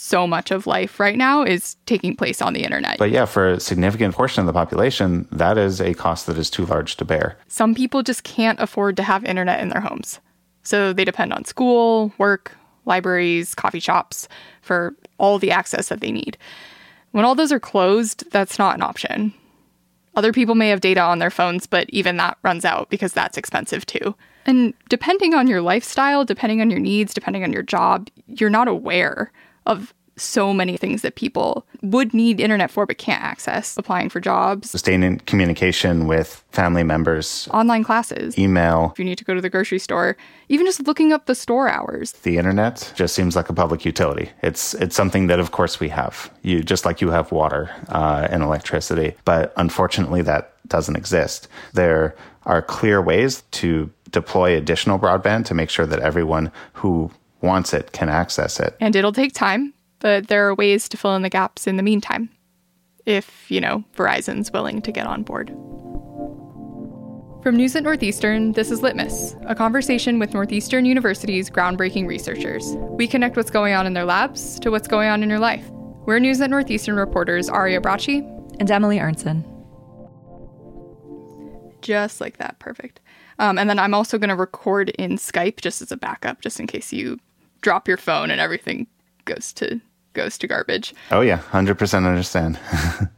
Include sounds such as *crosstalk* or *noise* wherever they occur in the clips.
so much of life right now is taking place on the internet. But yeah, for a significant portion of the population, that is a cost that is too large to bear. Some people just can't afford to have internet in their homes. So they depend on school, work, libraries, coffee shops for all the access that they need. When all those are closed, that's not an option. Other people may have data on their phones, but even that runs out because that's expensive too. And depending on your lifestyle, depending on your needs, depending on your job, you're not aware of so many things that people would need internet for but can't access applying for jobs. Staying in communication with family members. Online classes. Email. If you need to go to the grocery store even just looking up the store hours. The internet just seems like a public utility. It's it's something that of course we have. You just like you have water uh, and electricity. But unfortunately that doesn't exist. There are clear ways to deploy additional broadband to make sure that everyone who wants it can access it. And it'll take time, but there are ways to fill in the gaps in the meantime. If, you know, Verizon's willing to get on board. From News at Northeastern, this is Litmus, a conversation with Northeastern University's groundbreaking researchers. We connect what's going on in their labs to what's going on in your life. We're News at Northeastern reporters Aria Bracci and Emily Arntsen. Just like that, perfect. Um, and then I'm also going to record in Skype just as a backup, just in case you drop your phone and everything goes to goes to garbage. Oh yeah, hundred percent understand. *laughs*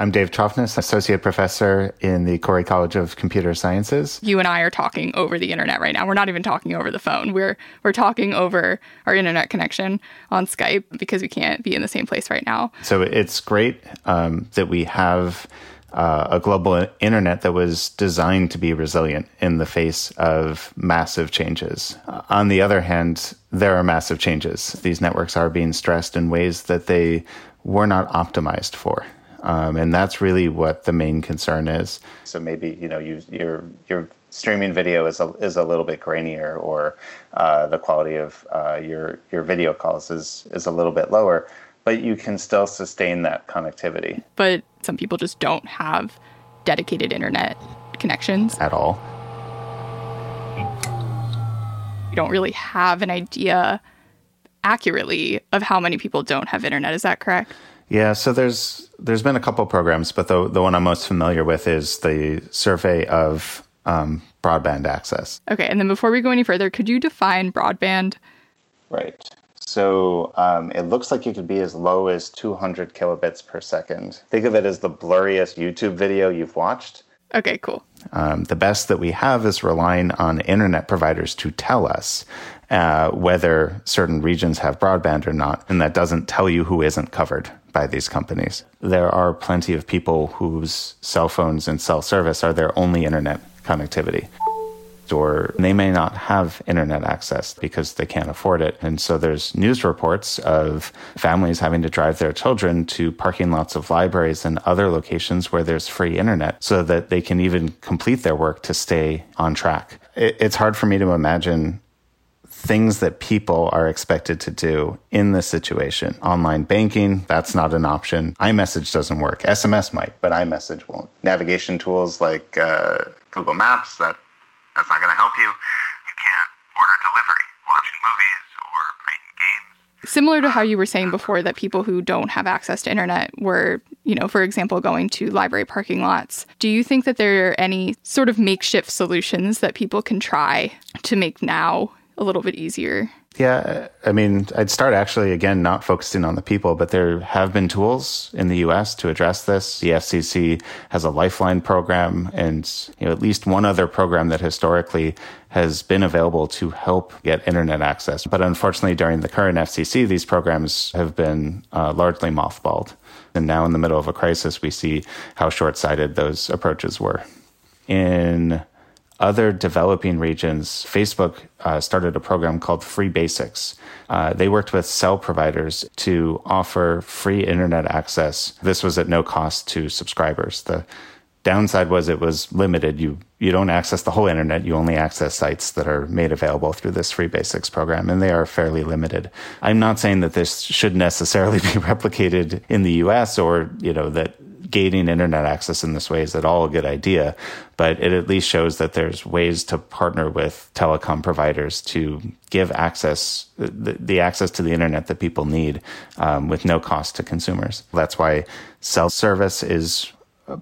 I'm Dave Choffnes, Associate Professor in the Khoury College of Computer Sciences. You and I are talking over the internet right now. We're not even talking over the phone. We're we're talking over our internet connection on Skype because we can't be in the same place right now. So it's great um, that we have uh, a global internet that was designed to be resilient in the face of massive changes. On the other hand, there are massive changes. These networks are being stressed in ways that they were not optimized for. Um, and that's really what the main concern is. So maybe you know you, your your streaming video is a, is a little bit grainier, or uh, the quality of uh, your your video calls is is a little bit lower but you can still sustain that connectivity. But some people just don't have dedicated internet connections at all. You don't really have an idea accurately of how many people don't have internet. Is that correct? Yeah, so there's there's been a couple programs, but the the one I'm most familiar with is the survey of um, broadband access. Okay, and then before we go any further, could you define broadband? Right. So um, it looks like it could be as low as 200 kilobits per second. Think of it as the blurriest YouTube video you've watched. Okay, cool. Um, the best that we have is relying on internet providers to tell us uh, whether certain regions have broadband or not, and that doesn't tell you who isn't covered by these companies. There are plenty of people whose cell phones and cell service are their only internet connectivity or they may not have internet access because they can't afford it. And so there's news reports of families having to drive their children to parking lots of libraries and other locations where there's free internet so that they can even complete their work to stay on track. It's hard for me to imagine things that people are expected to do in this situation. Online banking, that's not an option. iMessage doesn't work. SMS might, but iMessage won't. Navigation tools like uh, Google Maps, that that's not going to help you. You can't order delivery, watching movies, or playing games. Similar to how um, you were saying before that people who don't have access to internet were, you know, for example, going to library parking lots. Do you think that there are any sort of makeshift solutions that people can try to make now a little bit easier? Yeah, I mean, I'd start actually again not focusing on the people, but there have been tools in the U.S. to address this. The FCC has a Lifeline program, and you know, at least one other program that historically has been available to help get internet access. But unfortunately, during the current FCC, these programs have been uh, largely mothballed. And now, in the middle of a crisis, we see how short-sighted those approaches were. In other developing regions, Facebook uh, started a program called Free Basics. Uh, they worked with cell providers to offer free internet access. This was at no cost to subscribers. The downside was it was limited. You you don't access the whole internet. You only access sites that are made available through this Free Basics program, and they are fairly limited. I'm not saying that this should necessarily *laughs* be replicated in the U.S. or you know that gating internet access in this way is at all a good idea, but it at least shows that there's ways to partner with telecom providers to give access, the, the access to the internet that people need um, with no cost to consumers. That's why cell service is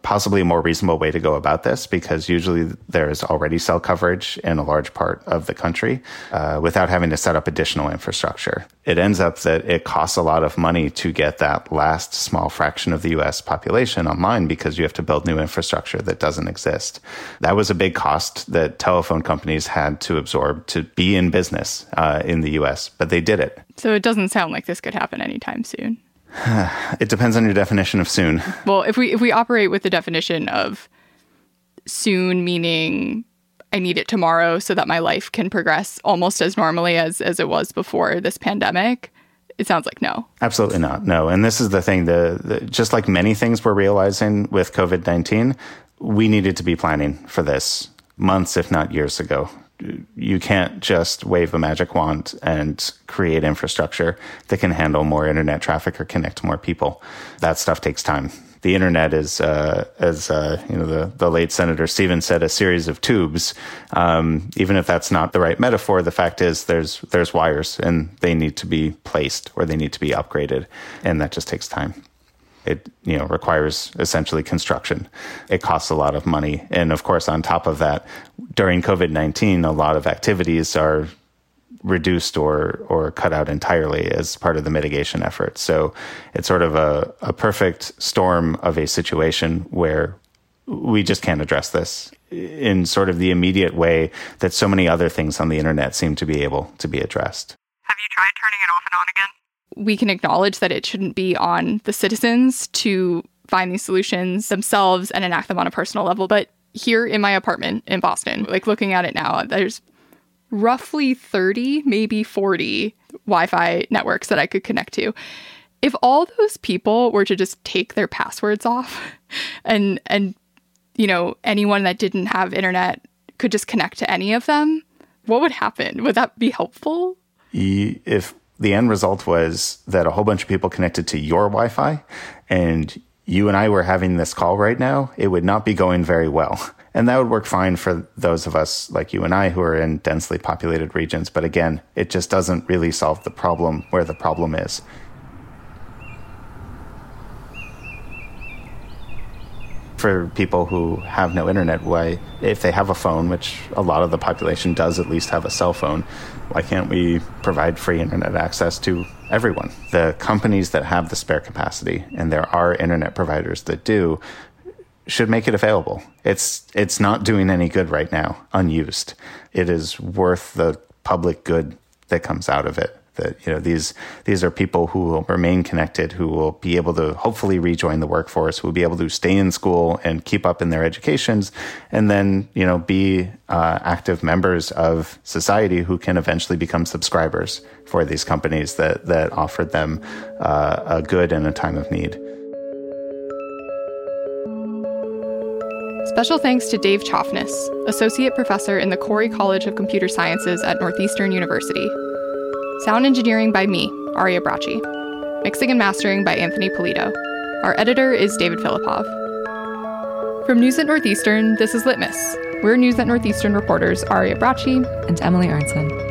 possibly a more reasonable way to go about this because usually there's already cell coverage in a large part of the country uh, without having to set up additional infrastructure. It ends up that it costs a lot of money to get that last small fraction of the US population online because you have to build new infrastructure that doesn't exist. That was a big cost that telephone companies had to absorb to be in business uh, in the US, but they did it. So it doesn't sound like this could happen anytime soon. *sighs* it depends on your definition of soon. Well, if we if we operate with the definition of soon meaning I need it tomorrow so that my life can progress almost as normally as as it was before this pandemic, it sounds like no. Absolutely not. No. And this is the thing the, the just like many things we're realizing with COVID-19, we needed to be planning for this months if not years ago you can't just wave a magic wand and create infrastructure that can handle more internet traffic or connect more people. That stuff takes time. The internet is, uh, as uh, you know, the, the late Senator Stevens said, a series of tubes. Um, even if that's not the right metaphor, the fact is there's there's wires and they need to be placed or they need to be upgraded, and that just takes time. It you know requires essentially construction. It costs a lot of money, and of course, on top of that, during COVID nineteen, a lot of activities are reduced or or cut out entirely as part of the mitigation effort. So it's sort of a, a perfect storm of a situation where we just can't address this in sort of the immediate way that so many other things on the internet seem to be able to be addressed. Have you tried turning it off and on again? We can acknowledge that it shouldn't be on the citizens to find these solutions themselves and enact them on a personal level. But here in my apartment in Boston, like looking at it now, there's roughly 30, maybe 40 Wi Fi networks that I could connect to. If all those people were to just take their passwords off *laughs* and, and, you know, anyone that didn't have internet could just connect to any of them, what would happen? Would that be helpful? If the end result was that a whole bunch of people connected to your Wi Fi and you and I were having this call right now, it would not be going very well. And that would work fine for those of us like you and I who are in densely populated regions. But again, it just doesn't really solve the problem where the problem is. For people who have no internet, why, if they have a phone, which a lot of the population does at least have a cell phone, why can't we provide free internet access to everyone? The companies that have the spare capacity, and there are internet providers that do, should make it available. It's it's not doing any good right now, unused. It is worth the public good that comes out of it that you know these these are people who will remain connected, who will be able to hopefully rejoin the workforce, who will be able to stay in school and keep up in their educations, and then you know be uh, active members of society who can eventually become subscribers for these companies that that offered them uh, a good in a time of need. Special thanks to Dave Choffnes, Associate Professor in the Khoury College of Computer Sciences at Northeastern University. Sound engineering by me, Aria Bracci. Mixing and mastering by Anthony Pulido. Our editor is David Filipov. From News at Northeastern, this is Litmus. We're News at Northeastern reporters Aria Bracci and Emily Arntsen.